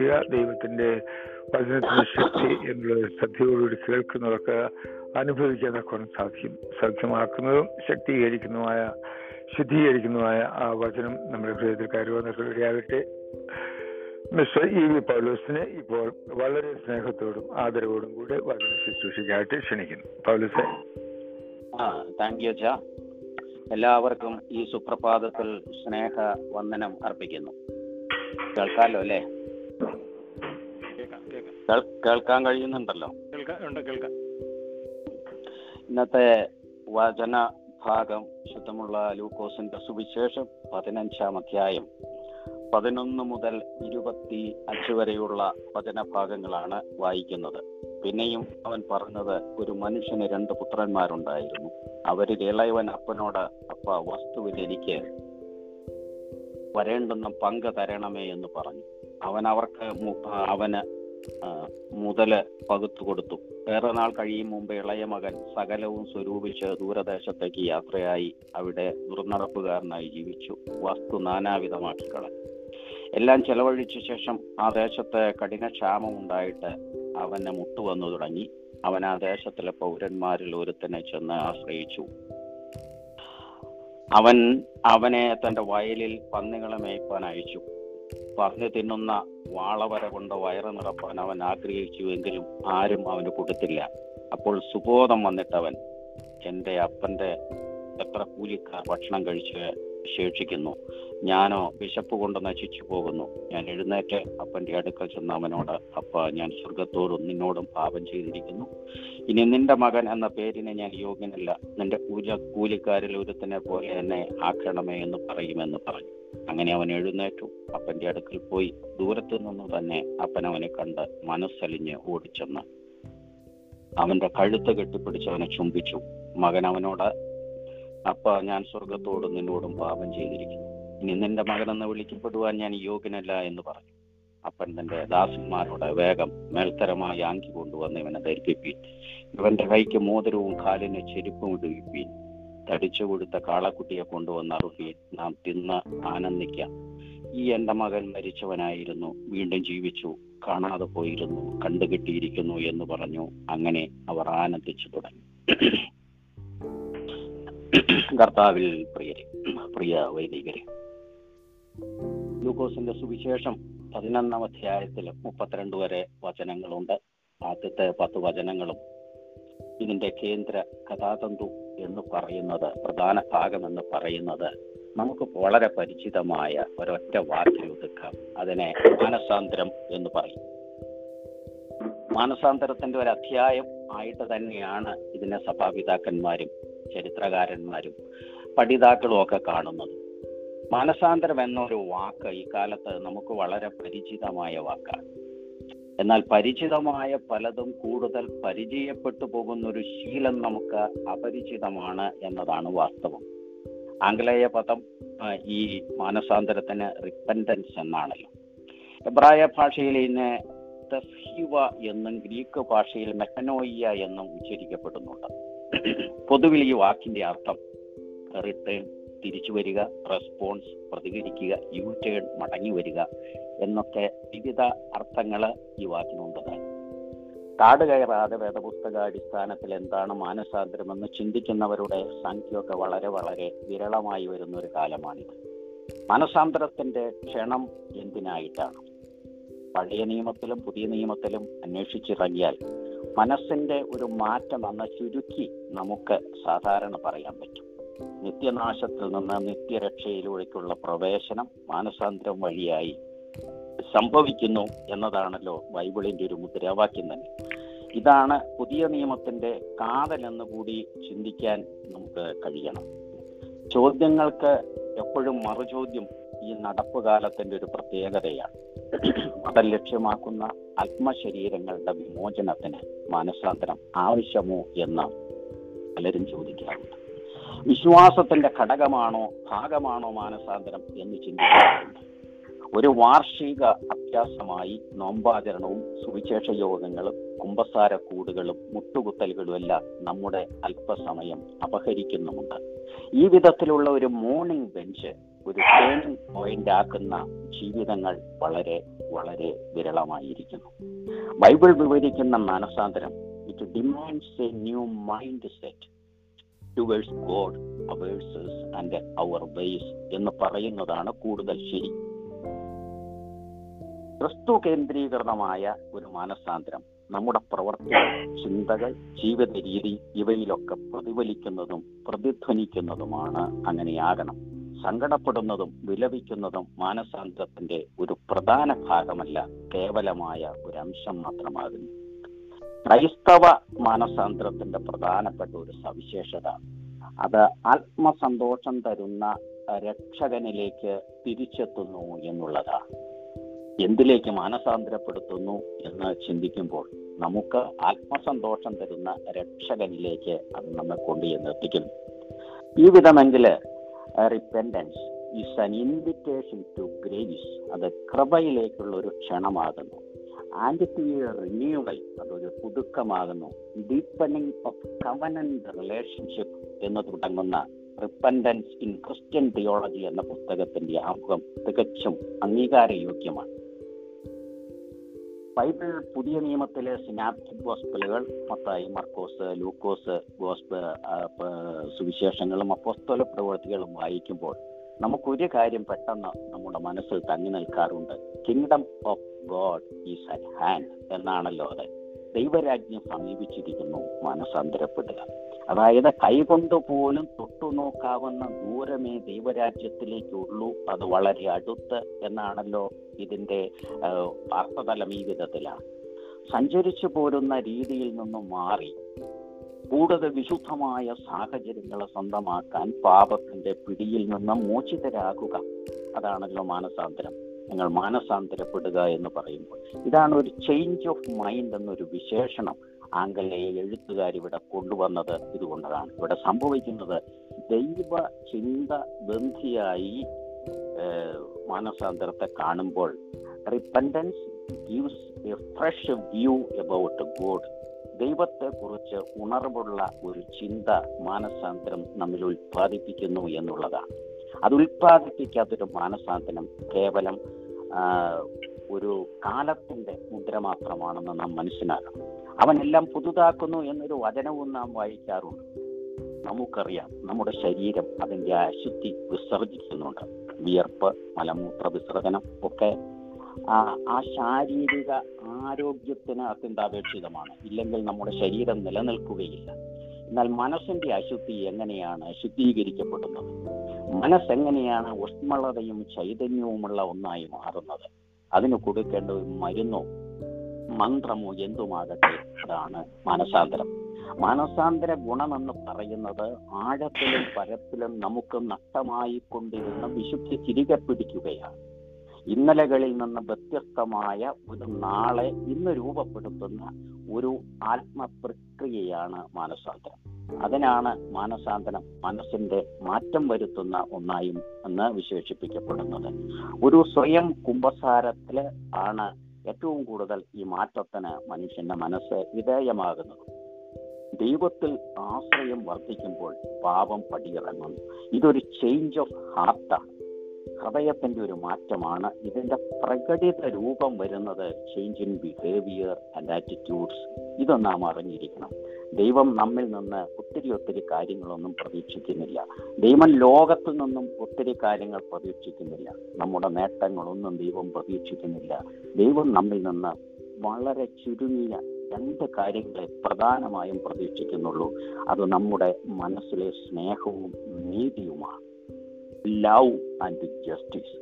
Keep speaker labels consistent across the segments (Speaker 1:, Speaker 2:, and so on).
Speaker 1: ശ്രദ്ധിക്കുക ദൈവത്തിന്റെ വചനത്തിന്റെ ശക്തി എന്നുള്ളത് ശ്രദ്ധയോടുകൂടി കേൾക്കുന്നവർക്ക് അനുഭവിക്കാൻ തക്കവണ്ണം സാധിക്കും സൗഖ്യമാക്കുന്നതും ശക്തീകരിക്കുന്നതുമായ ശുദ്ധീകരിക്കുന്നതുമായ ആ വചനം നമ്മുടെ ഹൃദയത്തിൽ കയറുവാനൊക്കെ മിസ്റ്റർ ഇ വി പൗലോസിനെ ഇപ്പോൾ വളരെ സ്നേഹത്തോടും ആദരവോടും കൂടെ വചന ശുശ്രൂഷയ്ക്കായിട്ട് ക്ഷണിക്കുന്നു.
Speaker 2: ആ താങ്ക് യു അച്ഛാ. എല്ലാവർക്കും ഈ സുപ്രഭാതത്തിൽ സ്നേഹ വന്ദനം അർപ്പിക്കുന്നു. കേൾക്കാമല്ലോ അല്ലേ? കേൾക്കാൻ കഴിയുന്നുണ്ടല്ലോ.
Speaker 1: കേൾക്കാം കേൾക്കാം.
Speaker 2: ഇന്നത്തെ വചന ഭാഗം ശുദ്ധമുള്ള ലൂക്കോസിന്റെ സുവിശേഷം പതിനഞ്ചാം അധ്യായം. പതിനൊന്ന് മുതൽ ഇരുപത്തി അഞ്ച് വരെയുള്ള വചനഭാഗങ്ങളാണ് വായിക്കുന്നത്. പിന്നെയും അവൻ പറഞ്ഞത് ഒരു മനുഷ്യന് രണ്ട് പുത്രന്മാരുണ്ടായിരുന്നു. അവരിൽ ഇളയവൻ അപ്പനോട് അപ്പ വസ്തുവിൽ എനിക്ക് വരേണ്ടുന്ന പങ്ക് തരണമേ എന്ന് പറഞ്ഞു. അവൻ അവർക്ക് അവന് മുതൽ പകുത്തു കൊടുത്തു. ഏറെ നാൾ കഴിയും മുമ്പ് ഇളയ മകൻ സകലവും സ്വരൂപിച്ച് ദൂരദേശത്തേക്ക് യാത്രയായി അവിടെ ദുർനടപ്പുകാരനായി ജീവിച്ചു. വസ്തു നാനാവിധമാക്കി എല്ലാം ചെലവഴിച്ച ശേഷം ആ ദേശത്ത് കഠിനക്ഷാമം ഉണ്ടായിട്ട് അവനെ മുട്ടുവന്നു തുടങ്ങി. അവൻ ആ ദേശത്തിലെ പൗരന്മാരിൽ ഒരുത്തനെ ചെന്ന് ആശ്രയിച്ചു. അവൻ അവനെ തന്റെ വയലിൽ പന്നികളെ മേയ്പ്പാൻ അയച്ചു. പറഞ്ഞു തിന്നുന്ന വാളവര കൊണ്ട് വയറ് നിറപ്പാൻ അവൻ ആഗ്രഹിച്ചുവെങ്കിലും ആരും അവന് കൊടുത്തില്ല. അപ്പോൾ സുബോധം വന്നിട്ടവൻ എന്റെ അപ്പന്റെ എത്ര കൂലിക്കാർ ഭക്ഷണം കഴിച്ച് ശേഷിക്കുന്നു. ഞാനോ വിശപ്പ് കൊണ്ട് നശിച്ചു പോകുന്നു. ഞാൻ എഴുന്നേറ്റ് അപ്പന്റെ അടുക്കൽ ചെന്ന അവനോട് അപ്പ ഞാൻ സ്വർഗത്തോടും നിന്നോടും പാപം ചെയ്തിരിക്കുന്നു. ഇനി നിന്റെ മകൻ എന്ന പേരിന് ഞാൻ യോഗ്യനല്ല. നിന്റെ കൂല കൂലിക്കാരിൽ ഒരുത്തനെ പോലെ എന്നെ ആക്കണമേ എന്ന് പറയുമെന്ന് പറഞ്ഞു. അങ്ങനെ അവൻ എഴുന്നേറ്റു. അപ്പന്റെ അടുക്കൽ പോയി. ദൂരത്തു നിന്ന് തന്നെ അപ്പൻ അവനെ കണ്ട് മനസ്സലിഞ്ഞ് ഓടിച്ചെന്ന്. അവന്റെ കഴുത്ത് കെട്ടിപ്പിടിച്ച് അവനെ ചുംബിച്ചു. മകൻ അവനോട് അപ്പ ഞാൻ സ്വർഗത്തോടും നിന്നോടും പാപം ചെയ്തിരിക്കുന്നു. ഇനി നിന്റെ മകനെന്ന് വിളിക്കപ്പെടുവാൻ ഞാൻ യോഗ്യനല്ല എന്ന് പറഞ്ഞു. അപ്പൻ തന്റെ ദാസന്മാരോട് വേഗം മേൽത്തരമായി ആങ്കി കൊണ്ടുവന്ന് ഇവനെ ധരിപ്പിപ്പീൻ ഇവന്റെ കൈക്ക് മോതിരവും കാലിന് ചെരുപ്പും ഇടുവിപ്പീൻ തടിച്ചു കൊടുത്ത കാളക്കുട്ടിയെ കൊണ്ടുവന്ന അറുപ്പീൻ നാം തിന്ന് ആനന്ദിക്കാം. ഈ എന്റെ മകൻ മരിച്ചവനായിരുന്നു. വീണ്ടും ജീവിച്ചു. കാണാതെ പോയിരുന്നു. കണ്ടുകിട്ടിയിരിക്കുന്നു എന്ന് പറഞ്ഞു. അങ്ങനെ അവർ ആനന്ദിച്ചു തുടങ്ങി. കർത്താവിൽ പ്രിയരെ പ്രിയ വൈദികരെ ലൂക്കോസിന്റെ സുവിശേഷം പതിനൊന്നാം അധ്യായത്തിൽ മുപ്പത്തിരണ്ട് വരെ വചനങ്ങളുണ്ട്. ആദ്യത്തെ പത്ത് വചനങ്ങളും ഇതിന്റെ കേന്ദ്ര കഥാതന്തു എന്ന് പറയുന്നത് പ്രധാന ഭാഗം എന്ന് പറയുന്നത് നമുക്ക് വളരെ പരിചിതമായ ഒരൊറ്റ വാക്കിൽ ഒതുക്കാം. അതിനെ മാനസാന്തരം എന്ന് പറയും. മാനസാന്തരത്തിന്റെ ഒരു അധ്യായം ആയിട്ട് തന്നെയാണ് ഇതിനെ സഭാപിതാക്കന്മാരും ചരിത്രകാരന്മാരും പഠിതാക്കളും ഒക്കെ കാണുന്നത്. മാനസാന്തരം എന്നൊരു വാക്ക് ഈ കാലത്ത് നമുക്ക് വളരെ പരിചിതമായ വാക്കാണ്. എന്നാൽ പരിചിതമായ പലതും കൂടുതൽ പരിചയപ്പെട്ടു പോകുന്ന ഒരു ശീലം നമുക്ക് അപരിചിതമാണ് എന്നതാണ് വാസ്തവം. ആംഗലേയ പദം ഈ മാനസാന്തരത്തിന് റിപ്പൻഡൻസ് എന്നാണല്ലോ. എബ്രായ ഭാഷയിൽ ഇതിനെ തസ്ഹീവ എന്നും ഗ്രീക്ക് ഭാഷയിൽ മെക്കനോയ്യ എന്നും ഉച്ചരിക്കപ്പെടുന്നുണ്ട്. പൊതുവിൽ ഈ വാക്കിന്റെ അർത്ഥം റിട്ടേൺ തിരിച്ചു വരിക റെസ്പോൺസ് പ്രതികരിക്കുക യു ടേൺ മടങ്ങി വരിക എന്നൊക്കെ വിവിധ അർത്ഥങ്ങൾ ഈ വാക്കിനുണ്ട് കാട് കയറാതെ വേദപുസ്തക അടിസ്ഥാനത്തിൽ എന്താണ് മാനസാന്തരമെന്ന് ചിന്തിക്കുന്നവരുടെ സംഖ്യയൊക്കെ വളരെ വളരെ വിരളമായി വരുന്ന ഒരു കാലമാണിത്. മനസാന്തരത്തിന്റെ ക്ഷണം എന്തിനായിട്ടാണ്? പഴയ നിയമത്തിലും പുതിയ നിയമത്തിലും അന്വേഷിച്ചിറങ്ങിയാൽ മനസ്സിന്റെ ഒരു മാറ്റം എന്ന ചുരുക്കി നമുക്ക് സാധാരണ പറയാൻ പറ്റും. നിത്യനാശത്തിൽ നിന്ന് നിത്യരക്ഷയിലൂടെക്കുള്ള പ്രവേശനം മാനസാന്തരം വഴിയായി സംഭവിക്കുന്നു എന്നതാണല്ലോ ബൈബിളിന്റെ ഒരു മുദ്രാവാക്യം തന്നെ. ഇതാണ് പുതിയ നിയമത്തിന്റെ കാതൽ എന്ന് കൂടി ചിന്തിക്കാൻ നമുക്ക് കഴിയണം. ചോദ്യങ്ങൾക്ക് എപ്പോഴും മറുചോദ്യം ഈ നടപ്പ് കാലത്തിന്റെ ഒരു പ്രത്യേകതയാണ്. മതം ലക്ഷ്യമാക്കുന്ന ആത്മശരീരങ്ങളുടെ വിമോചനത്തിന് മാനസാന്തരം ആവശ്യമോ എന്ന് പലരും ചോദിക്കാറുണ്ട്. വിശ്വാസത്തിന്റെ ഘടകമാണോ ഭാഗമാണോ മാനസാന്തരം എന്ന് ചിന്തിക്കാറുണ്ട് ഒരു വാർഷിക അഭ്യാസമായി നോമ്പാചരണവും സുവിശേഷ യോഗങ്ങളും കുംഭസാര കൂടുകളും മുട്ടുകുത്തലുകളും എല്ലാം നമ്മുടെ അല്പസമയം അപഹരിക്കുന്നുമുണ്ട്. ഈ വിധത്തിലുള്ള ഒരു മോർണിംഗ് ബെഞ്ച് ഒരു ടേണിംഗ് പോയിന്റ് ആക്കുന്ന ജീവിതങ്ങൾ വളരെ വളരെ വിരളമായിരിക്കുന്നു. ബൈബിൾ വിവരിക്കുന്ന മാനസാന്തരം it demands a new mind set towards God ourselves and our ways എന്ന് പറയുന്നതാണ് കൂടുതൽ ശരി. ക്രിസ്തു കേന്ദ്രീകൃതമായ ഒരു മാനസാന്തരം. നമ്മുടെ പ്രവർത്തികൾ ചിന്തകൾ ജീവിത രീതി ഇവയിലൊക്കെ പ്രതിഫലിക്കുന്നതും പ്രതിധ്വനിക്കുന്നതുമാണ് അങ്ങനെയാകണം സങ്കടപ്പെടുന്നതും വിലപിക്കുന്നതും മാനസാന്തരത്തിന്റെ ഒരു പ്രധാന ഭാഗമല്ല കേവലമായ ഒരു അംശം മാത്രമാകുന്നു. ക്രൈസ്തവ മാനസാന്തരത്തിന്റെ പ്രധാനപ്പെട്ട ഒരു സവിശേഷത. അത് ആത്മസന്തോഷം തരുന്ന രക്ഷകനിലേക്ക് തിരിച്ചെത്തുന്നു എന്നുള്ളതാണ്. എന്തിലേക്ക് മാനസാന്തരപ്പെടുത്തുന്നു എന്ന് ചിന്തിക്കുമ്പോൾ നമുക്ക് ആത്മസന്തോഷം തരുന്ന രക്ഷകനിലേക്ക് അത് നമ്മെ കൊണ്ട് എത്തിക്കുന്നു ഈ വിധമെങ്കിൽ repentance is an invitation to grace അത് കൃപയിലേക്കുള്ള ഒരു ക്ഷണമാകുന്നു. ആൻഡ് ടു റിന്യൂവൽ അതൊരു പുതുക്കമാകുന്നു. ഡീപ്പനിങ് ഓഫ് കവനന്റ് റിലേഷൻഷിപ്പ് എന്ന് തുടങ്ങുന്ന റിപ്പൻഡൻസ് ഇൻ ക്രിസ്ത്യൻ തിയോളജി എന്ന പുസ്തകത്തിന്റെ ആമുഖം തികച്ചും അംഗീകാരയോഗ്യമാണ്. ബൈബിൾ പുതിയ നിയമത്തിലെ സിനാപ്റ്റിക് ഗോസ്പലുകൾ മത്തായി മർക്കോസ് ലൂക്കോസ് ഗോസ്പ സുവിശേഷങ്ങളും അപ്പോസ്തോല പ്രവൃത്തികളും വായിക്കുമ്പോൾ നമുക്കൊരു കാര്യം പെട്ടെന്ന് നമ്മുടെ മനസ്സിൽ തങ്ങി നിൽക്കാറുണ്ട്. Kingdom of God is at hand എന്നാണല്ലോ അത്. ദൈവരാജ്യം സമീപിച്ചിരിക്കുന്നു മനസ്സാന്തരപ്പെടുക. അതായത് കൈകൊണ്ട് പോലും തൊട്ടുനോക്കാവുന്ന ദൂരമേ ദൈവരാജ്യത്തിലേക്കുള്ളൂ അത് വളരെ അടുത്ത് എന്നാണല്ലോ ഇതിന്റെ അർത്ഥതലം ഈ വിധത്തിലാണ്. സഞ്ചരിച്ചു പോരുന്ന രീതിയിൽ നിന്നും മാറി കൂടുതൽ വിശുദ്ധമായ സാഹചര്യങ്ങളെ സ്വന്തമാക്കാൻ പാപത്തിന്റെ പിടിയിൽ നിന്ന് മോചിതരാകുക. അതാണല്ലോ മാനസാന്തരം. നിങ്ങൾ മാനസാന്തരപ്പെടുക എന്ന് പറയുമ്പോൾ ഇതാണ് ഒരു ചേഞ്ച് ഓഫ് മൈൻഡ് എന്നൊരു വിശേഷണം ആംഗലേയ എഴുത്തുകാർ ഇവിടെ കൊണ്ടുവന്നത് ഇതുകൊണ്ടതാണ്. ഇവിടെ സംഭവിക്കുന്നത് ദൈവ ചിന്ത ബന്ധിയായി മാനസാന്തരത്തെ കാണുമ്പോൾ repentance gives a fresh view about God ദൈവത്തെക്കുറിച്ച് ഉണർവുള്ള ഒരു ചിന്ത മാനസാന്തരം നമ്മിൽ ഉൽപ്പാദിപ്പിക്കുന്നു എന്നുള്ളതാണ്. അത് ഉൽപ്പാദിപ്പിക്കാത്തൊരു മാനസാന്തരം കേവലം ഒരു കാലത്തിന്റെ മുദ്ര മാത്രമാണെന്ന് നാം മനസ്സിലാക്കണം. അവനെല്ലാം പുതുതാക്കുന്നു എന്നൊരു വചനവും നാം വായിക്കാറുണ്ട്. നമുക്കറിയാം നമ്മുടെ ശരീരം അതിന്റെ അശുദ്ധി വിസർജിക്കുന്നുണ്ട്. വിയർപ്പ് മലമൂത്ര വിസർജനം ഒക്കെ ആ ശാരീരിക ആരോഗ്യത്തിന് അത്യന്താപേക്ഷിതമാണ്. ഇല്ലെങ്കിൽ നമ്മുടെ ശരീരം നിലനിൽക്കുകയില്ല. എന്നാൽ മനസ്സിന്റെ അശുദ്ധി എങ്ങനെയാണ് ശുദ്ധീകരിക്കപ്പെടുന്നത്? മനസ്സെങ്ങനെയാണ് ഉഷ്മളതയും ചൈതന്യവുമുള്ള ഒന്നായി മാറുന്നത്? അതിന് കൊടുക്കേണ്ട ഒരു മരുന്നോ മന്ത്രമോ എന്തുമാകട്ടെ അതാണ് മാനസാന്തരം. മാനസാന്തര ഗുണമെന്ന് പറയുന്നത് ആഴത്തിലും പരത്തിലും നമുക്ക് നഷ്ടമായി കൊണ്ടിരുന്ന വിശുദ്ധി തിരികെ പിടിക്കുകയാണ്. ഇന്നലകളിൽ നിന്ന് വ്യത്യസ്തമായ ഒരു നാളെ ഇന്ന് രൂപപ്പെടുത്തുന്ന ഒരു ആത്മപ്രക്രിയയാണ് മാനസാന്തരം. അതിനാണ് മാനസാന്തരം മനസ്സിന്റെ മാറ്റം വരുത്തുന്ന ഒന്നായും എന്ന് വിശേഷിപ്പിക്കപ്പെടുന്നത്. ഒരു സ്വയം കുംഭസാരത്തിൽ ആണ് ഏറ്റവും കൂടുതൽ ഈ മാറ്റത്തിന് മനുഷ്യന്റെ മനസ്സ് വിധേയമാകുന്നത്. ദൈവത്തിൽ ആശ്രയം വർദ്ധിക്കുമ്പോൾ പാപം പടിയിറങ്ങുന്നു. ഇതൊരു ചേഞ്ച് ഓഫ് ഹാർട്ടാണ് ഹൃദയത്തിന്റെ ഒരു മാറ്റമാണ്. ഇതിന്റെ പ്രകടിത രൂപം വരുന്നത് change in behaviour and attitudes ഇത് നാം അറിഞ്ഞിരിക്കണം. ദൈവം നമ്മിൽ നിന്ന് ഒത്തിരി ഒത്തിരി കാര്യങ്ങളൊന്നും പ്രതീക്ഷിക്കുന്നില്ല. ദൈവം ലോകത്തു നിന്നും ഒത്തിരി കാര്യങ്ങൾ പ്രതീക്ഷിക്കുന്നില്ല. നമ്മുടെ നേട്ടങ്ങളൊന്നും ദൈവം പ്രതീക്ഷിക്കുന്നില്ല. ദൈവം നമ്മിൽ നിന്ന് വളരെ ചുരുങ്ങിയ രണ്ട് കാര്യങ്ങളെ പ്രധാനമായും പ്രതീക്ഷിക്കുന്നുള്ളൂ. അത് നമ്മുടെ മനസ്സിലെ സ്നേഹവും നീതിയുമാണ്. Love and justice.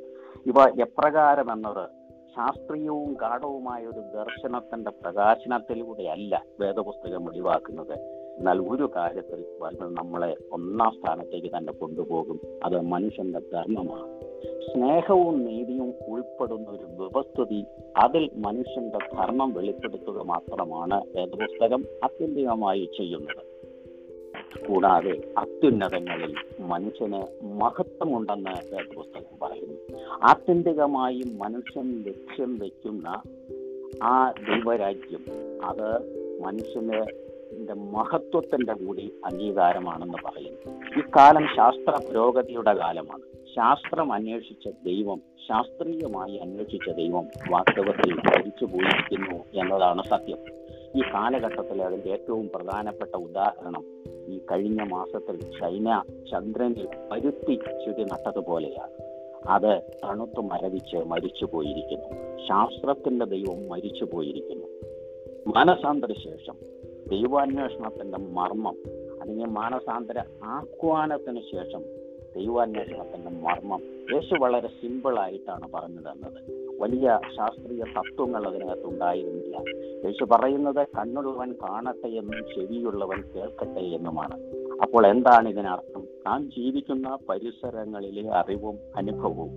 Speaker 2: ഇവ എപ്രകാരം എന്നത് ശാസ്ത്രീയവും ഗാഠവുമായ ഒരു ദർശനത്തിന്റെ പ്രകാശനത്തിലൂടെയല്ല വേദപുസ്തകം ഒഴിവാക്കുന്നത്. എന്നാൽ ഒരു കാര്യത്തിൽ ബൈബിൾ നമ്മളെ ഒന്നാം സ്ഥാനത്തേക്ക് തന്നെ കൊണ്ടുപോകും. അത് മനുഷ്യന്റെ ധർമ്മമാണ്. സ്നേഹവും നീതിയും ഉൾപ്പെടുന്ന ഒരു വ്യവസ്ഥിതി അതിൽ മനുഷ്യന്റെ ധർമ്മം വെളിപ്പെടുത്തുക മാത്രമാണ് വേദപുസ്തകം അത്യന്തികമായി ചെയ്യുന്നത്. കൂടാതെ അത്യുന്നതങ്ങളിൽ മനുഷ്യന് മഹത്വമുണ്ടെന്ന് പുസ്തകം പറയുന്നു. ആത്യന്തികമായി മനുഷ്യൻ ലക്ഷ്യം വയ്ക്കുന്ന ആ ദൈവരാജ്യം അത് മനുഷ്യന് മഹത്വത്തിന്റെ കൂടി അംഗീകാരമാണെന്ന് പറയുന്നു. ഈ കാലം ശാസ്ത്ര പുരോഗതിയുടെ കാലമാണ്. ശാസ്ത്രം അന്വേഷിച്ച ദൈവം ശാസ്ത്രീയമായി അന്വേഷിച്ച ദൈവം വാസ്തവത്തിൽ ഭരിച്ചു പോയിരിക്കുന്നു എന്നതാണ് സത്യം. ഈ കാലഘട്ടത്തിൽ അതിന്റെ ഏറ്റവും പ്രധാനപ്പെട്ട ഉദാഹരണം ഈ കഴിഞ്ഞ മാസത്തിൽ ചൈന ചന്ദ്രനിൽ പരുത്തി ചുരി നട്ടതുപോലെയാണ് അത് തണുത്തു മരവിച്ച് മരിച്ചു പോയിരിക്കുന്നു. ശാസ്ത്രത്തിന്റെ ദൈവം മരിച്ചു പോയിരിക്കുന്നു. മാനസാന്തര ശേഷം ദൈവാന്വേഷണത്തിന്റെ മർമ്മം അല്ലെങ്കിൽ മാനസാന്തര ആഹ്വാനത്തിന് ശേഷം ദൈവാന്വേഷണത്തിന്റെ മർമ്മം യേശു വളരെ സിമ്പിൾ ആയിട്ടാണ് പറഞ്ഞു തന്നത് വലിയ ശാസ്ത്രീയ തത്വങ്ങൾ അതിനകത്ത് ഉണ്ടായിരുന്നില്ല യേശു പറയുന്നത് കണ്ണുള്ളവൻ കാണട്ടെ എന്നും ചെവിയുള്ളവൻ കേൾക്കട്ടെ എന്നുമാണ്. അപ്പോൾ എന്താണ് ഇതിനർത്ഥം? നാം ജീവിക്കുന്ന പരിസരങ്ങളിലെ അറിവും അനുഭവവും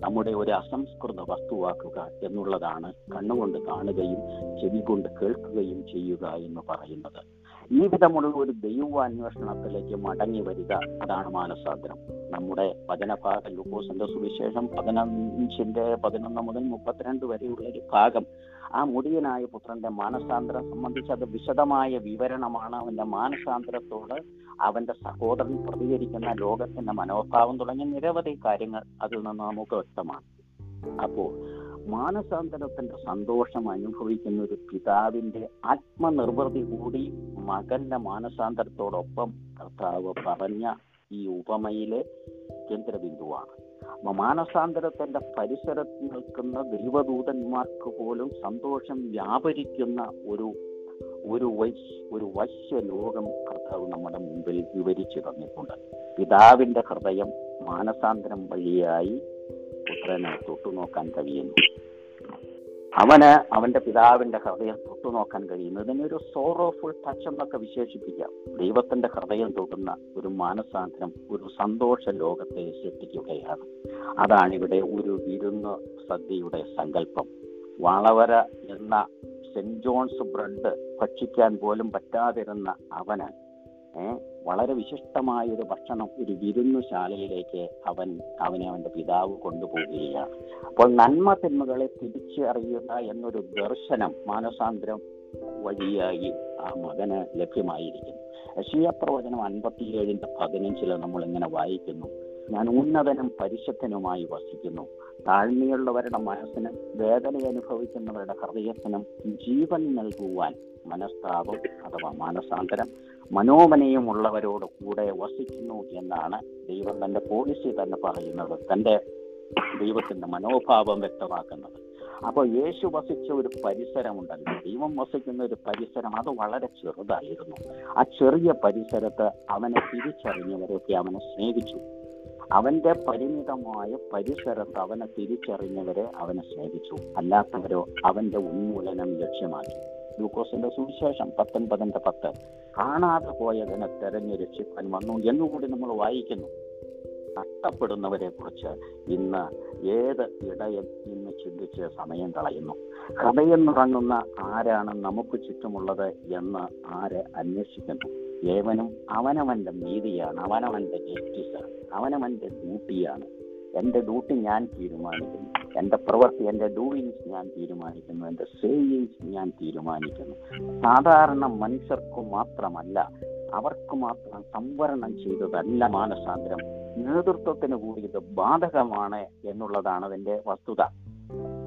Speaker 2: നമ്മുടെ ഒരു അസംസ്കൃത വസ്തുവാക്കുക എന്നുള്ളതാണ് കണ്ണുകൊണ്ട് കാണുകയും ചെവി കൊണ്ട് കേൾക്കുകയും ചെയ്യുക എന്ന് പറയുന്നത്. ഈ വിധമുള്ള ഒരു ദൈവാന്വേഷണത്തിലേക്ക് മടങ്ങി വരിക അതാണ് മാനസാന്തരം. നമ്മുടെ വചനഭാഗം ലൂക്കോസിന്റെ സുവിശേഷം പതിനഞ്ചിന്റെ പതിനൊന്ന് മുതൽ മുപ്പത്തിരണ്ട് വരെയുള്ള ഒരു ഭാഗം. ആ മുടിയനായ പുത്രന്റെ മാനസാന്തരം സംബന്ധിച്ച് അത് വിശദമായ വിവരണമാണ് അവന്റെ മാനസാന്തരത്തോട് അവന്റെ സഹോദരൻ പ്രതികരിക്കുന്ന ലോകത്തിന്റെ മനോഭാവം തുടങ്ങിയ നിരവധി കാര്യങ്ങൾ അതിൽ നിന്ന് നമുക്ക് വ്യക്തമാണ്. അപ്പോ മാനസാന്തരത്തിന്റെ സന്തോഷം അനുഭവിക്കുന്ന ഒരു പിതാവിന്റെ ആത്മനിർവൃതി കൂടി മകന്റെ മാനസാന്തരത്തോടൊപ്പം കർത്താവ് പറഞ്ഞ ഈ ഉപമയിലെ കേന്ദ്രബിന്ദുവാണ്. മാനസാന്തരത്തിന്റെ പരിസരത്ത് നിൽക്കുന്ന ദൈവദൂതന്മാർക്ക് പോലും സന്തോഷം വ്യാപരിക്കുന്ന ഒരു ഒരു വശ്യ ഒരു വശ്യ ലോകം കർത്താവ് നമ്മുടെ മുമ്പിൽ വിവരിച്ചു തന്നിട്ടുണ്ട്. പിതാവിന്റെ ഹൃദയം മാനസാന്തരം വഴിയായി പുത്രനെ തൊട്ടുനോക്കാൻ കഴിയുന്നു. അവന് അവന്റെ പിതാവിന്റെ ഹൃദയം തൊട്ടുനോക്കാൻ കഴിയുന്നു. ഇതിനൊരു സോറോഫുൾ ടച്ച് എന്നൊക്കെ വിശേഷിപ്പിക്കാം. ദൈവത്തിന്റെ ഹൃദയം തൊടുന്ന ഒരു മാനസാന്തരം ഒരു സന്തോഷ ലോകത്തെ സൃഷ്ടിക്കുകയാണ്. അതാണ് ഇവിടെ ഒരു വിരുന്ന് സദ്യയുടെ സങ്കല്പം. വളവര എന്ന സെന്റ് ജോൺസ് ബ്രെഡ് ഭക്ഷിക്കാൻ പോലും പറ്റാതിരുന്ന അവന് വളരെ വിശിഷ്ടമായ ഒരു ഭക്ഷണം ഒരു വിരുന്നുശാലയിലേക്ക് അവൻ അവനെ അവന്റെ പിതാവ് കൊണ്ടുപോവുകയാണ്. അപ്പോൾ നന്മ തിന്മകളെ തിരിച്ചറിയുക എന്നൊരു ദർശനം മാനസാന്തരം വഴിയായി ആ മകന് ലഭ്യമായിരിക്കുന്നു. യശീയ പ്രവചനം അൻപത്തിയേഴിന്റെ പതിനഞ്ചിൽ നമ്മൾ ഇങ്ങനെ വായിക്കുന്നു. ഞാൻ ഉന്നതനും പരിശുദ്ധനുമായി വസിക്കുന്നു. താഴ്മയുള്ളവരുടെ മനസ്സിനും വേദന അനുഭവിക്കുന്നവരുടെ ഹൃദയത്തിനും ജീവൻ നൽകുവാൻ മനസ്താപം അഥവാ മാനസാന്തരം മനോമനയുമുള്ളവരോട് കൂടെ വസിക്കുന്നു എന്നാണ് ദൈവം തന്റെ പോളിസി തന്നെ പറയുന്നത്. തന്റെ ദൈവത്തിന്റെ മനോഭാവം വ്യക്തമാക്കുന്നത്. അപ്പോൾ യേശു വസിച്ച ഒരു പരിസരമുണ്ടല്ലോ. ദൈവം വസിക്കുന്ന ഒരു പരിസരം അത് വളരെ ചെറുതായിരുന്നു. ആ ചെറിയ പരിസരത്ത് അവനെ തിരിച്ചറിഞ്ഞവരൊക്കെ അവനെ സ്നേഹിച്ചു. അവന്റെ പരിമിതമായ പരിസരത്ത് അവനെ തിരിച്ചറിഞ്ഞവരെ അവനെ സ്നേഹിച്ചു. അല്ലാത്തവരോ അവന്റെ ഉന്മൂലനം ലക്ഷ്യമാക്കി. ലൂക്കോസിന്റെ സുവിശേഷം പത്തൊൻപതിന്റെ പത്ത്. കാണാതെ പോയതിനെ തെരഞ്ഞു രക്ഷിക്കാൻ വന്നു എന്നുകൂടി നമ്മൾ വായിക്കുന്നു. നഷ്ടപ്പെടുന്നവരെ കുറിച്ച് ഇന്ന് ഏത് ഇടയിൽ ഇന്ന് ചിന്തിച്ച് സമയം കളയുന്നു. ഹൃദയം നിറങ്ങുന്ന ആരാണ് നമുക്ക് ചുറ്റുമുള്ളത് എന്ന് ആരെ അന്വേഷിക്കുന്നു? ഏവനും അവനവന്റെ നീതിയാണ് അവനവന്റെ ജസ്റ്റിസാണ് അവനവന്റെ ഡ്യൂട്ടിയാണ് എന്റെ ഡ്യൂട്ടി ഞാൻ തീരുമാനിക്കുന്നു. എന്റെ പ്രവൃത്തി എന്റെ ഡൂയിങ്സ് ഞാൻ തീരുമാനിക്കുന്നു. എന്റെ സേവിങ്സ് ഞാൻ തീരുമാനിക്കുന്നു. സാധാരണ മനുഷ്യർക്ക് മാത്രമല്ല അവർക്ക് മാത്രം സംവരണം ചെയ്തതല്ല മാനസാന്തരം. നേതൃത്വത്തിന് കൂടി ഇത് ബാധകമാണ് എന്നുള്ളതാണ് അതിന്റെ വസ്തുത.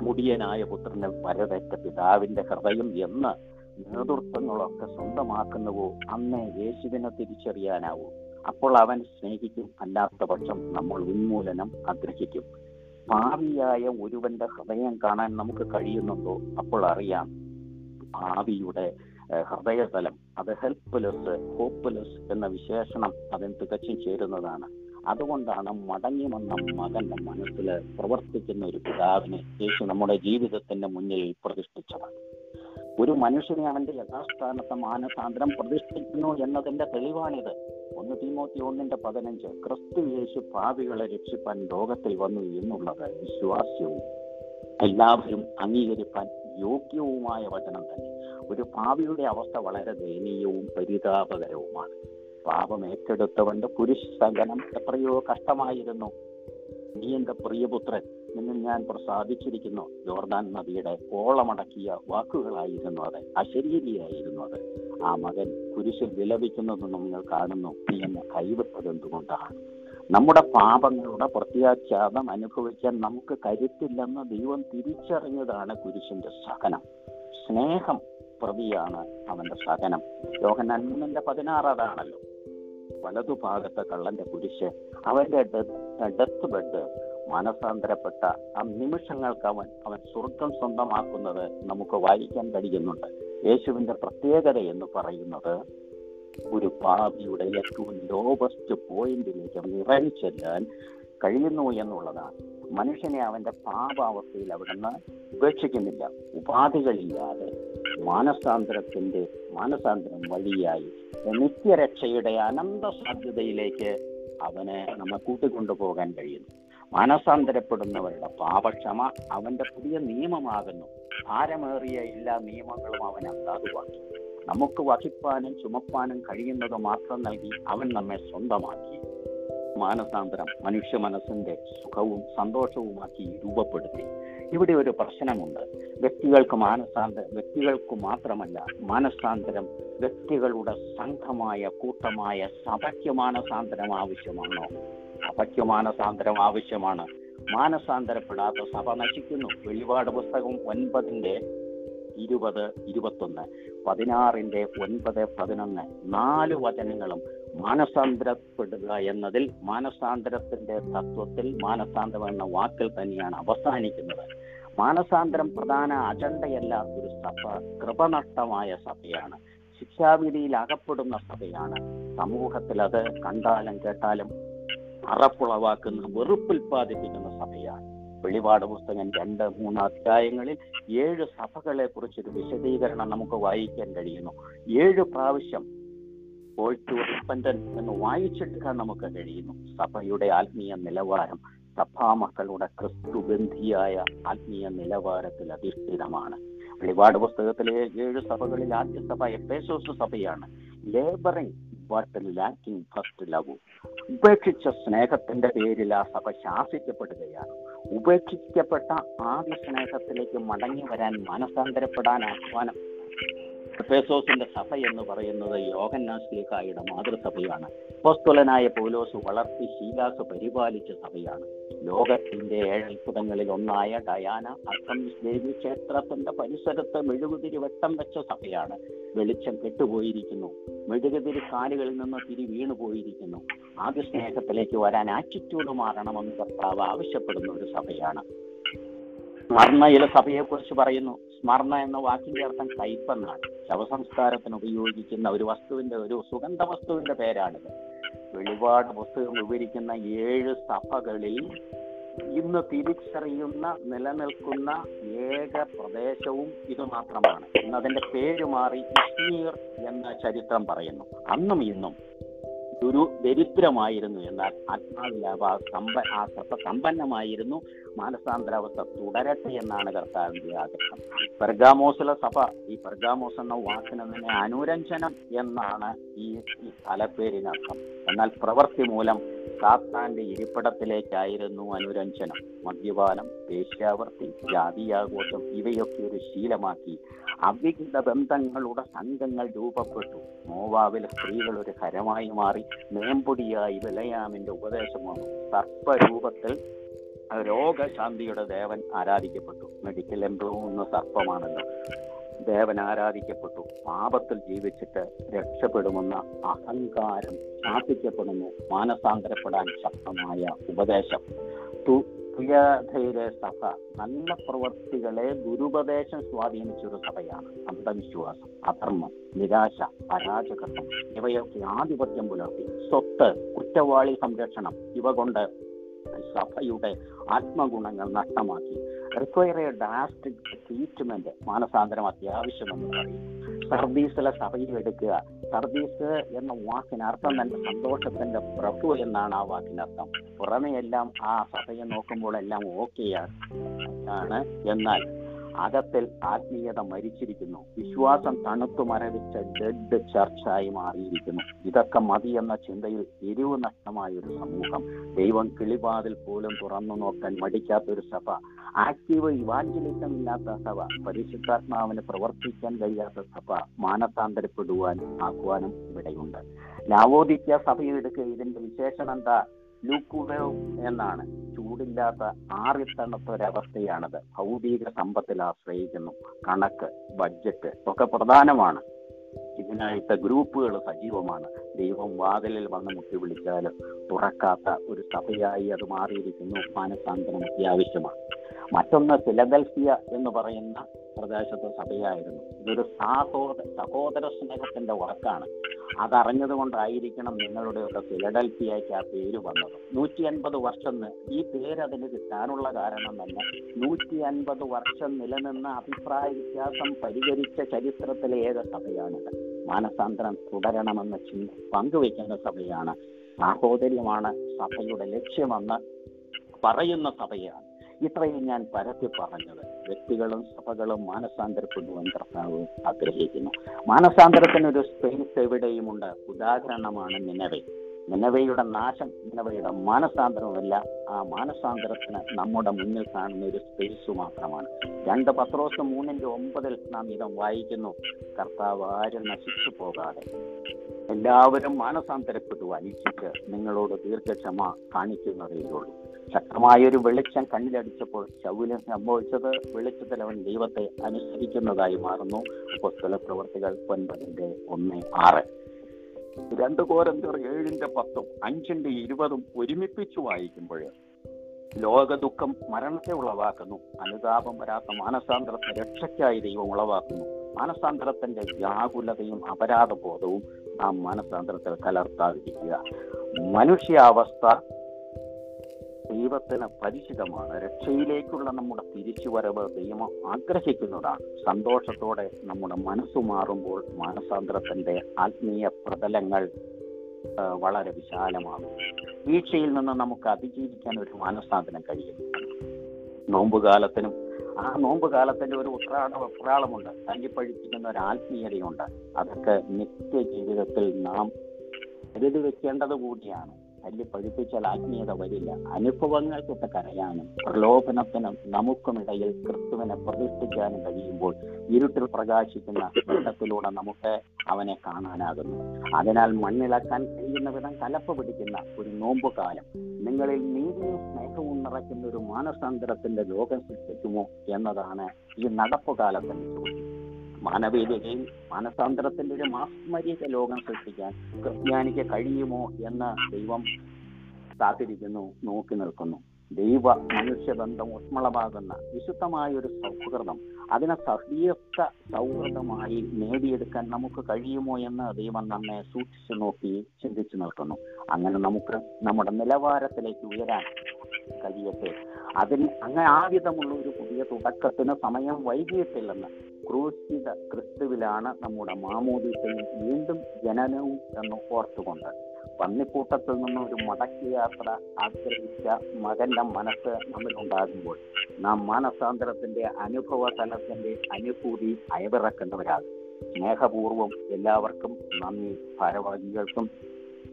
Speaker 2: മുടിയനായ പുത്രന് വരവേറ്റ പിതാവിന്റെ ഹൃദയം എന്ന് നേതൃത്വങ്ങളൊക്കെ സ്വന്തമാക്കുന്നുവോ? അന്നേ യേശുവിനെ തിരിച്ചറിയാനാവൂ. അപ്പോൾ അവൻ സ്നേഹിക്കും അല്ലാത്ത പക്ഷം നമ്മൾ ഉന്മൂലനം ആഗ്രഹിക്കും. ഭാവിയായ ഒരുവന്റെ ഹൃദയം കാണാൻ നമുക്ക് കഴിയുന്നുണ്ടോ? അപ്പോൾ അറിയാം. ഭാവിയുടെ ഹൃദയതലം അത് ഹെൽപ്ലെസ് ഹോപ്പ്ലെസ് എന്ന വിശേഷണം അതിന് തികച്ചും ചേരുന്നതാണ്. അതുകൊണ്ടാണ് മടങ്ങി വന്ന മകന്റെ മനസ്സിൽ പ്രവർത്തിക്കുന്ന ഒരു പിതാവിനെ യേശു നമ്മുടെ ജീവിതത്തിന്റെ മുന്നിൽ പ്രതിഷ്ഠിച്ചത്. ഒരു മനുഷ്യനെ അവന്റെ യഥാസ്ഥാനത്തെ മാനസാന്തരം പ്രതിഷ്ഠിക്കുന്നു എന്നതിന്റെ തെളിവാണിത്. ഒന്ന് തീമോത്തി ഒന്നിന്റെ പതിനഞ്ച്. ക്രിസ്തു യേശു പാപികളെ രക്ഷിപ്പാൻ ലോകത്തിൽ വന്നു എന്നുള്ളത് വിശ്വാസ്യവും എല്ലാവരും അംഗീകരിപ്പാൻ യോഗ്യവുമായ വചനം തന്നെ. ഒരു പാപിയുടെ അവസ്ഥ വളരെ ദയനീയവും പരിതാപകരവുമാണ്. പാപം ഏറ്റെടുത്തവന്റെ പുരുഷ സഹനം എത്രയോ കഷ്ടമായിരുന്നു. നീ എന്റെ പ്രിയപുത്രൻ നിന്നിൽ ഞാൻ പ്രസാദിച്ചിരിക്കുന്നു. ജോർദാൻ നദിയുടെ ഓളമടക്കിയ വാക്കുകളായിരുന്നു അത്. അശരീരിയായിരുന്നു അത്. ആ മകൻ കുരിശിൽ വിലപിക്കുന്നത് നിങ്ങൾ കാണുന്നു. നീ എന്നെ കൈവിട്ടത് എന്തുകൊണ്ടാണ്? നമ്മുടെ പാപങ്ങളുടെ പ്രത്യാഘാതം അനുഭവിക്കാൻ നമുക്ക് കരുത്തില്ലെന്ന് ദൈവം തിരിച്ചറിഞ്ഞതാണ് കുരിശിന്റെ സഹനം. സ്നേഹം പ്രതിയാണ് അവന്റെ സഹനം. യോഹന്നാൻ മൂന്നിന്റെ പതിനാറ് അതാണല്ലോ വലതുഭാഗത്തെ കള്ളന്റെ കുരിശ് അവന്റെ ഡെത്ത് ബെഡ് മാനസാന്തരപ്പെട്ട ആ നിമിഷങ്ങൾക്ക് അവൻ അവൻ സ്വർഗം സ്വന്തമാക്കുന്നത് നമുക്ക് വായിക്കാൻ കഴിയുന്നുണ്ട്. യേശുവിന്റെ പ്രത്യേകത എന്ന് പറയുന്നത് ഒരു പാപിയുടെ ഏറ്റവും ലോവസ്റ്റ് പോയിന്റിലേക്ക് അവൻ ഇറങ്ങി ചെല്ലാൻ കഴിയുന്നു എന്നുള്ളതാണ്. മനുഷ്യനെ അവന്റെ പാപാവസ്ഥയിൽ അവിടുന്ന് ഉപേക്ഷിക്കുന്നില്ല. ഉപാധികളില്ലാതെ മാനസാന്തരത്തിന്റെ മാനസാന്തരം വഴിയായി നിത്യരക്ഷയുടെ അനന്ത സാധ്യതയിലേക്ക് അവനെ നമ്മെ കൂട്ടിക്കൊണ്ടുപോകാൻ കഴിയുന്നു. മാനസാന്തരപ്പെടുന്നവരുടെ പാപക്ഷമ അവന്റെ പുതിയ നിയമമാകുന്നു. ഭാരമേറിയ എല്ലാ നിയമങ്ങളും അവൻ അസാധുവാക്കി നമുക്ക് വഹിപ്പാനും ചുമപ്പാനും കഴിയുന്നത് മാത്രം നൽകി അവൻ നമ്മെ സ്വന്തമാക്കി. മാനസാന്തരം മനുഷ്യ മനസ്സിന്റെ സുഖവും സന്തോഷവുമാക്കി രൂപപ്പെടുത്തി. ഇവിടെ ഒരു പ്രശ്നമുണ്ട്. വ്യക്തികൾക്ക് മാനസാന്തരം വ്യക്തികൾക്ക് മാത്രമല്ല മാനസാന്തരം വ്യക്തികളുടെ സംഘമായ കൂട്ടമായ സഭയ്ക്ക് മാനസാന്തരം ആവശ്യമാണോ? സഭയ്ക്ക് മാനസാന്തരം ആവശ്യമാണ്. മാനസാന്തരപ്പെടാത്ത സഭ നശിക്കുന്നു. വെളിപാട് പുസ്തകം ഒൻപതിന്റെ ഇരുപത് ഇരുപത്തൊന്ന് പതിനാറിന്റെ ഒൻപത് പതിനൊന്ന് നാല് വചനങ്ങളും മാനസാന്തരപ്പെടുക എന്നതിൽ മാനസാന്തരത്തിന്റെ തത്വത്തിൽ മാനസാന്തരം എന്ന വാക്കിൽ തന്നെയാണ് അവസാനിക്കുന്നത്. മാനസാന്തരം പ്രധാന അജണ്ടയല്ല ഒരു സഭ കൃപനഷ്ടമായ സഭയാണ്. ശിക്ഷാവിധിയിൽ അകപ്പെടുന്ന സഭയാണ്. സമൂഹത്തിൽ അത് കണ്ടാലും കേട്ടാലും അറപ്പുളവാക്കുന്ന വെറുപ്പുൽപാദിപ്പിക്കുന്ന സഭയാണ്. വെളിപാട് പുസ്തകം രണ്ട് മൂന്ന് അധ്യായങ്ങളിൽ ഏഴ് സഭകളെ കുറിച്ചൊരു വിശദീകരണം നമുക്ക് വായിക്കാൻ കഴിയുന്നു. ഏഴ് പ്രാവശ്യം എന്ന് വായിച്ചെടുക്കാൻ നമുക്ക് കഴിയുന്നു. സഭയുടെ ആത്മീയ നിലവാരം സഭാ മക്കളുടെ ക്രിസ്തുബന്ധിയായ ആത്മീയ നിലവാരത്തിൽ അധിഷ്ഠിതമാണ്. വെളിപാട് പുസ്തകത്തിലെ ഏഴ് സഭകളിൽ ആദ്യ സഭ എപ്പേസോസ് സഭയാണ്. Labouring lacking first love. ഉപേക്ഷിച്ച സ്നേഹത്തിന്റെ പേരിൽ ആ സഭ ശാസിക്കപ്പെടുകയാണ്. ഉപേക്ഷിക്കപ്പെട്ട ആദ്യ സ്നേഹത്തിലേക്ക് മടങ്ങി വരാൻ മനസാന്തരപ്പെടാൻ ആഹ്വാനം എഫേസോസിന്റെ സഭ എന്ന് പറയുന്നത് യോഗന്നാസ്ലിഹായുടെ മാതൃസഭയാണ്. പോസ്തുലനായ പൗലോസ് വളർത്തി ശീലാസ് പരിപാലിച്ച സഭയാണ്. ലോകത്തിന്റെ ഏഴത്ഭുതങ്ങളിൽ ഒന്നായ ഡയാന അസം ദേവി ക്ഷേത്രത്തിന്റെ പരിസരത്ത് മെഴുകുതിരി വെട്ടം വെച്ച സഭയാണ്. വെളിച്ചം കെട്ടുപോയിരിക്കുന്നു. മെഴുകുതിരി കാലുകളിൽ നിന്ന് തിരി വീണു പോയിരിക്കുന്നു ആദ്യ സ്നേഹത്തിലേക്ക് വരാൻ ആറ്റിറ്റ്യൂഡ് മാറണമെന്ന് കർത്താവ് ആവശ്യപ്പെടുന്ന ഒരു സഭയാണ്. സ്മരണയിലെ സഭയെ കുറിച്ച് പറയുന്നു. സ്മരണ എന്ന വാക്കിന്റെ അർത്ഥം കയ്പെന്നാണ് ശവസംസ്കാരത്തിന് ഉപയോഗിക്കുന്ന ഒരു വസ്തുവിന്റെ ഒരു സുഗന്ധ വസ്തുവിന്റെ പേരാണിത്. വെളിപാട് പുസ്തകം വിവരിക്കുന്ന ഏഴ് സഭകളിൽ ഇന്ന് തിരിച്ചറിയുന്ന നിലനിൽക്കുന്ന ഏക പ്രദേശവും ഇത് മാത്രമാണ്. ഇന്ന് അതിന്റെ പേര് മാറി കശ്മീർ എന്ന ചരിത്രം പറയുന്നു. അന്നും ഇന്നും ഒരു ദരിദ്രമായിരുന്നു എന്നാൽ ആത്മാവിലാവ സമ്പ ആ സമ്പന്നമായിരുന്നു മാനസാന്തരാവസ്ഥ തുടരട്ടെ എന്നാണ് കർത്താവിന്റെ ആഗ്രഹം. പെർഗാമോസിലെ സഭ ഈ പെർഗാമോസ് എന്ന വാക്കിന് തന്നെ അനുരഞ്ജനം എന്നാണ് ഈ തലപ്പേരിനർത്ഥം. എന്നാൽ പ്രവൃത്തി മൂലം സാത്താന്റെ ഇരിപ്പിടത്തിലേക്കായിരുന്നു അനുരഞ്ജനം. മദ്യപാനം വേശ്യാവർത്തി ജാതിയാഘോഷം ഇവയൊക്കെ ഒരു ശീലമാക്കി. അവിഹിത ബന്ധങ്ങളുടെ സംഘങ്ങൾ രൂപപ്പെട്ടു. മോവാവിലെ സ്ത്രീകൾ ഒരു ഹരമായി മാറി മേമ്പൊടിയായി വിലയാമിന്റെ ഉപദേശം വന്നു. സർപ്പരൂപത്തിൽ രോഗശാന്തിയുടെ ദേവൻ ആരാധിക്കപ്പെട്ടു. മെഡിക്കൽ എംബ്ലോ എന്ന സർപ്പമാണല്ലോ. ദേവൻ ആരാധിക്കപ്പെട്ടു. പാപത്തിൽ ജീവിച്ചിട്ട് രക്ഷപ്പെടുമെന്ന അഹങ്കാരം സ്ഥാപിക്കപ്പെടുന്നു മാനസാന്തരപ്പെടാൻ ശക്തമായ ഉപദേശം. തുയധയിലെ സഭ നല്ല പ്രവർത്തികളെ ദുരുപദേശം സ്വാധീനിച്ചൊരു സഭയാണ്. അന്ധവിശ്വാസം അധർമ്മം നിരാശ അരാജകത്വം ഇവയൊക്കെ ആധിപത്യം പുലർത്തി. സ്വത്ത് കുറ്റവാളി സംരക്ഷണം ഇവ കൊണ്ട് സഭയുടെ ആത്മഗുണങ്ങൾ നഷ്ടമാക്കി. റിക്വയർ ഡാസ്റ്റിക് ട്രീറ്റ്മെന്റ് മാനസാന്തരം അത്യാവശ്യമെന്ന് പറയും. സർവീസിലെ സഭയിൽ എടുക്കുക. സർവീസ് എന്ന വാക്കിന് അർത്ഥം തന്നെ സന്തോഷത്തിന്റെ പ്രഭു എന്നാണ് ആ വാക്കിനർത്ഥം. പുറമെ എല്ലാം ആ സഭയെ നോക്കുമ്പോൾ എല്ലാം ഓക്കെയാണ് എന്നാൽ അകത്തിൽ ആത്മീയത മരിച്ചിരിക്കുന്നു. വിശ്വാസം തണുത്തു മരവിച്ച ഡെഡ് ചർച്ചായി മാറിയിരിക്കുന്നു. ഇതൊക്കെ മതി എന്ന ചിന്തയിൽ എരിവ് നഷ്ടമായ ഒരു സമൂഹം. ദൈവം കിളിവാതിൽ പോലും തുറന്നു നോക്കാൻ മടിക്കാത്ത ഒരു സഭ. ആക്റ്റീവ് ഇവാഞ്ചലിസം ഇല്ലാത്ത സഭ. പരിശുദ്ധാത്മാവിന് പ്രവർത്തിക്കാൻ കഴിയാത്ത സഭ. മാനസാന്തരപ്പെടുവാൻ ആഹ്വാനം ഇവിടെയുണ്ട്. ലാവോദിക്ക സഭയെടുക്കുക ഇതിന്റെ വിശേഷണം എന്താ? ലൂക്കുവേവ് എന്നാണ്. ചൂടില്ലാത്ത ആറിത്തണുത്ത ഒരവസ്ഥയാണത് ഭൗതിക സമ്പത്തിൽ ആശ്രയിക്കുന്നു. കണക്ക് ബഡ്ജറ്റ് ഒക്കെ പ്രധാനമാണ്. ഇതിനായിട്ട് ഗ്രൂപ്പുകൾ സജീവമാണ്. ദൈവം വാതിലിൽ വന്ന് മുട്ടി വിളിച്ചാലും തുറക്കാത്ത ഒരു സഭയായി അത് മാറിയിരിക്കുന്നു. മാനസാന്തരം അത്യാവശ്യമാണ്. മറ്റൊന്ന് ഫിലദൽഫിയ എന്ന് പറയുന്ന പ്രദേശത്തെ സഭയായിരുന്നു. ഇതൊരു സാഹോദ സഹോദര സ്നേഹത്തിന്റെ വാക്കാണ് അതറിഞ്ഞത് കൊണ്ടായിരിക്കണം നിങ്ങളുടെയൊക്കെ ഫിലഡൽഫിയയ്ക്ക് ആ പേര് വന്നത്. നൂറ്റി അൻപത് വർഷം ഈ അതിന് കിട്ടാനുള്ള കാരണം തന്നെ നൂറ്റി അൻപത് വർഷം നിലനിന്ന അഭിപ്രായ വ്യത്യാസം പരിഹരിച്ച ചരിത്രത്തിലെ ഏക സഭയാണിത് മാനസാന്തരം തുടരണമെന്ന ചിന്ത പങ്കുവെക്കുന്ന സഭയാണ്. സാഹോദര്യമാണ് സഭയുടെ ലക്ഷ്യമെന്ന് പറയുന്ന സഭയാണ്. ഇത്രയും ഞാൻ പരത്തി പറഞ്ഞത്. വ്യക്തികളും സഭകളും മാനസാന്തരപ്പെടുവാൻ കർത്താവ് ആഗ്രഹിക്കുന്നു. മാനസാന്തരത്തിന് ഒരു സ്പേസ് എവിടെയുമുണ്ട്? ഉദാഹരണമാണ് നിലവെ നിലവയുടെ നാശം നിലവയുടെ മാനസാന്തരവുമല്ല. ആ മാനസാന്തരത്തിന് നമ്മുടെ മുന്നിൽ കാണുന്ന ഒരു സ്പേസ് മാത്രമാണ്. രണ്ട് പത്രോസ് മൂന്നിന്റെ ഒമ്പതിൽ നാം ഇതം വായിക്കുന്നു. കർത്താവ് ആരും നശിച്ചു പോകാതെ എല്ലാവരും മാനസാന്തരപ്പെടുവാൻ ഇച്ഛിച്ച് നിങ്ങളോട് ദീർഘക്ഷമ കാണിക്കുന്നതേയുള്ളൂ ശക്തമായൊരു വെളിച്ചം കണ്ണിലടിച്ചപ്പോൾ ശൗലം സംഭവിച്ചത് വെളിച്ചത്തിൽ അവൻ ദൈവത്തെ അനുസരിക്കുന്നതായി മാറുന്നു. പുസ്തക പ്രവർത്തികൾ ഒൻപതിന്റെ ഒന്ന് ആറ്. രണ്ട് കോരന്തർ ഏഴിന്റെ പത്തും അഞ്ചിന്റെ ഇരുപതും ഒരുമിപ്പിച്ചു വായിക്കുമ്പോൾ ലോക ദുഃഖം മരണത്തെ ഉളവാക്കുന്നു. അനുതാപം വരാത്ത മാനസാന്തരത്തെ രക്ഷയ്ക്കായി ദൈവം ഉളവാക്കുന്നു. മാനസാന്തരത്തിന്റെ വ്യാകുലതയും അപരാധബോധവും ആ മാനസാന്തരത്തിൽ കലർത്താതിരിക്കുക. മനുഷ്യാവസ്ഥ ദൈവത്തിന് പരിചിതമാണ്. രക്ഷയിലേക്കുള്ള നമ്മുടെ തിരിച്ചുവരവ് ദൈവം ആഗ്രഹിക്കുന്നതാണ്. സന്തോഷത്തോടെ നമ്മുടെ മനസ്സു മാറുമ്പോൾ മാനസാന്തരത്തിന്റെ ആത്മീയ പ്രതലങ്ങൾ വളരെ വിശാലമാണ്. വീഴ്ചയിൽ നിന്ന് നമുക്ക് അതിജീവിക്കാൻ ഒരു മാനസാന്തരം കഴിയും. നോമ്പുകാലത്തിനും ആ നോമ്പുകാലത്തിന്റെ ഒരു ഉത്രാട ഉത്രാളമുണ്ട്. തല്ലിപ്പഴിപ്പിക്കുന്ന ഒരു ആത്മീയതയുണ്ട്. അതൊക്കെ നിത്യ ജീവിതത്തിൽ നാം കരുതി വെക്കേണ്ടത് കൂടിയാണ്. തല്ലി പഠിപ്പിച്ചാൽ ആത്മീയത വരില്ല. അനുഭവങ്ങൾക്കൊക്കെ കരയാനും പ്രലോഭനത്തിനും നമുക്കുമിടയിൽ ക്രിസ്തുവിനെ പ്രതിഷ്ഠിക്കാനും കഴിയുമ്പോൾ ഇരുട്ടിൽ പ്രകാശിക്കുന്ന വെള്ളത്തിലൂടെ നമുക്ക് അവനെ കാണാനാകുന്നു. അതിനാൽ മണ്ണിളക്കാൻ കഴിയുന്ന വിധം കലപ്പ് പിടിക്കുന്ന ഒരു നോമ്പുകാലം. നിങ്ങളിൽ നീതിയും സ്നേഹവും നിറയ്ക്കുന്ന ഒരു മാനസാന്തരത്തിന്റെ ലോകം സൃഷ്ടിക്കുമോ എന്നതാണ് ഈ നടപ്പുകാലത്തിന്റെ ചോദ്യം. മാനവീയതയിൽ മാനസാന്തരത്തിന്റെ ഒരു മാസ്മരിക ലോകം സൃഷ്ടിക്കാൻ ക്രിസ്ത്യാനിക്ക് കഴിയുമോ എന്ന് ദൈവം കാത്തിരിക്കുന്നു നോക്കി നിൽക്കുന്നു. ദൈവ മനുഷ്യബന്ധം ഊഷ്മളമാകുന്ന വിശുദ്ധമായ ഒരു സൗഹൃദം അതിനെ സഹീർത്ത സൗഹൃദമായി നേടിയെടുക്കാൻ നമുക്ക് കഴിയുമോ എന്ന് ദൈവം നമ്മെ സൂക്ഷിച്ചു നോക്കി ചിന്തിച്ചു നിൽക്കുന്നു. അങ്ങനെ നമുക്ക് നമ്മുടെ നിലവാരത്തിലേക്ക് ഉയരാൻ കഴിയട്ടെ. അതിന് അങ്ങനെ ആ വിധമുള്ള ഒരു പുതിയ തുടക്കത്തിന് സമയം വൈകിയിട്ടില്ലെന്ന് ക്രൂശിത ക്രിസ്തുവിലാണ് നമ്മുടെ മാമോദീസയും വീണ്ടും ജനനവും എന്ന് ഓർത്തുകൊണ്ട് പന്നിക്കൂട്ടത്തിൽ നിന്ന് ഒരു മടക്കി യാത്ര ആഗ്രഹിച്ച മകന്റെ മനസ്സ് നമ്മിലുണ്ടാകുമ്പോൾ നാം മാനസാന്തരത്തിന്റെ അനുഭവ തലത്തിന്റെ അനുഭൂതി അയവിറക്കുന്നവരാകും. സ്നേഹപൂർവം എല്ലാവർക്കും നന്ദി. ഭാരവാഹികൾക്കും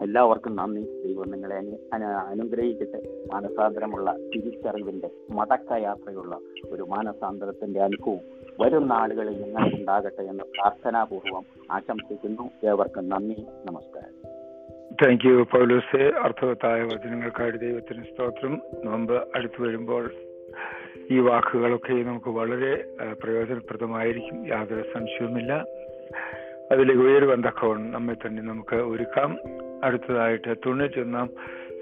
Speaker 2: എല്ലാവർക്കും നന്ദി. ദൈവം നിങ്ങളെ അനു- അനു- അനുഗ്രഹിക്കട്ടെ. മാനസാന്തരമുള്ള തിരിച്ചറിവിന്റെ മടക്ക യാത്രയുള്ള ഒരു മാനസാന്തരത്തിന്റെ അനുഭവം വരും നാളുകളിൽ നിങ്ങൾക്കുണ്ടാകട്ടെ എന്ന് പ്രാർത്ഥനാപൂർവം ആശംസിക്കുന്നു. ഏവർക്കും നന്ദി. നമസ്കാരം.
Speaker 1: താങ്ക് യു പൗലൂസ്. അർത്ഥവത്തായ വചനങ്ങൾക്കായി ദൈവത്തിന് സ്തോത്രം. നോമ്പ് അടുത്തു വരുമ്പോൾ ഈ വാക്കുകളൊക്കെ നമുക്ക് വളരെ പ്രയോജനപ്രദമായിരിക്കും. യാതൊരു സംശയവുമില്ല. അതിലേക്ക് ഉയരുവാൻ തക്കവണ്ണം നമ്മെ തന്നെ നമുക്ക് ഒരുക്കാം. അടുത്തതായിട്ട് തൊണ്ണൂറ്റി ഒന്നാം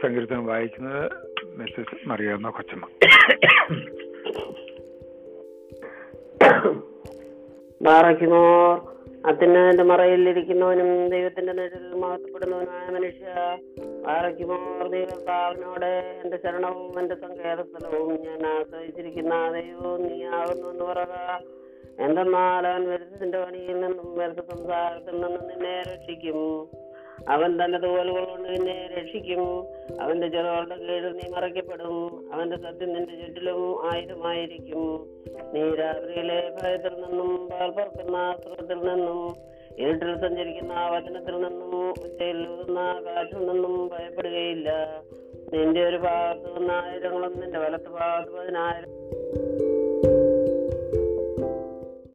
Speaker 1: സങ്കീർത്തനം വായിക്കുന്നത് മിസ്സസ് മറിയാമ്മ കൊച്ചമ്മ.
Speaker 3: ബാറയ്ക്കുമോർ അത്തിന്റെ മറയിലിരിക്കുന്നവനും ദൈവത്തിന്റെ നിഴലിൽ മഹത്വപ്പെടുന്നവനുമായ മനുഷ്യ ബാറയ്ക്കുമോർ ദൈവത്താവിനോട് എന്റെ ശരണവും എന്റെ സങ്കേതസ്ഥലവും ഞാൻ ആശ്രയിച്ചിരിക്കുന്ന ദൈവവും നീ ആകുന്നു എന്ന് പറയുക. എന്തെന്നാൽ അവൻ വരുത്തിന്റെ പണിയിൽ നിന്നും വരുത്ത സംസാരത്തിൽ നിന്നും നിന്നെ രക്ഷിക്കും. അവൻ തന്റെ തോലുകൾ കൊണ്ട് നിന്നെ രക്ഷിക്കും. അവന്റെ ചെറുകളുടെ കീഴിൽ നീ മറയ്ക്കപ്പെടും. അവന്റെ സത്യം നിന്റെ ചുറ്റിലും ആയുധമായിരിക്കും. നീ രാത്രിയിലെ ഭയത്തിൽ നിന്നും പാൽ പറക്കുന്ന ആശ്രമത്തിൽ നിന്നും ഇരുട്ടിൽ സഞ്ചരിക്കുന്ന വചനത്തിൽ നിന്നും ഉച്ചയിൽ ഊതുന്ന കാറ്റിൽ നിന്നും ഭയപ്പെടുകയില്ല. നിന്റെ ഒരു ഭാഗത്ത് നിന്ന് ആയിരങ്ങളും നിന്റെ വലത്ത് ഭാഗത്ത് പതിനായിരം